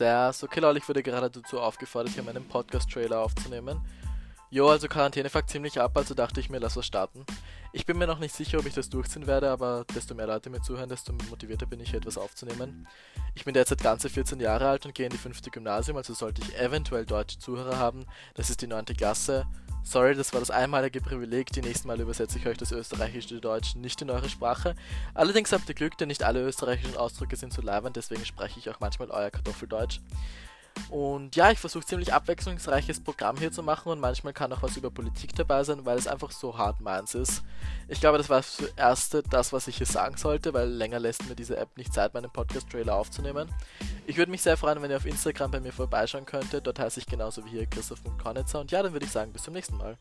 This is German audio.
So, okay, Leute, ich wurde gerade dazu aufgefordert, hier meinen Podcast-Trailer aufzunehmen. Jo, also Quarantäne fuckt ziemlich ab, also dachte ich mir, lass was starten. Ich bin mir noch nicht sicher, ob ich das durchziehen werde, aber desto mehr Leute mir zuhören, desto motivierter bin ich, etwas aufzunehmen. Ich bin derzeit ganze 14 Jahre alt und gehe in die fünfte Gymnasium, also sollte ich eventuell deutsche Zuhörer haben. Das ist die neunte Klasse. Sorry, das war das einmalige Privileg. Die nächsten Mal übersetze ich euch das österreichische Deutsch nicht in eure Sprache. Allerdings habt ihr Glück, denn nicht alle österreichischen Ausdrücke sind so leibend, deswegen spreche ich auch manchmal euer Kartoffeldeutsch. Und ja, ich versuche ziemlich abwechslungsreiches Programm hier zu machen und manchmal kann auch was über Politik dabei sein, weil es einfach so hart meins ist. Ich glaube, das war das erste das, was ich hier sagen sollte, weil länger lässt mir diese App nicht Zeit, meinen Podcast-Trailer aufzunehmen. Ich würde mich sehr freuen, wenn ihr auf Instagram bei mir vorbeischauen könntet. Dort heiße ich genauso wie hier Christoph.Konitzer. Und ja, dann würde ich sagen, bis zum nächsten Mal.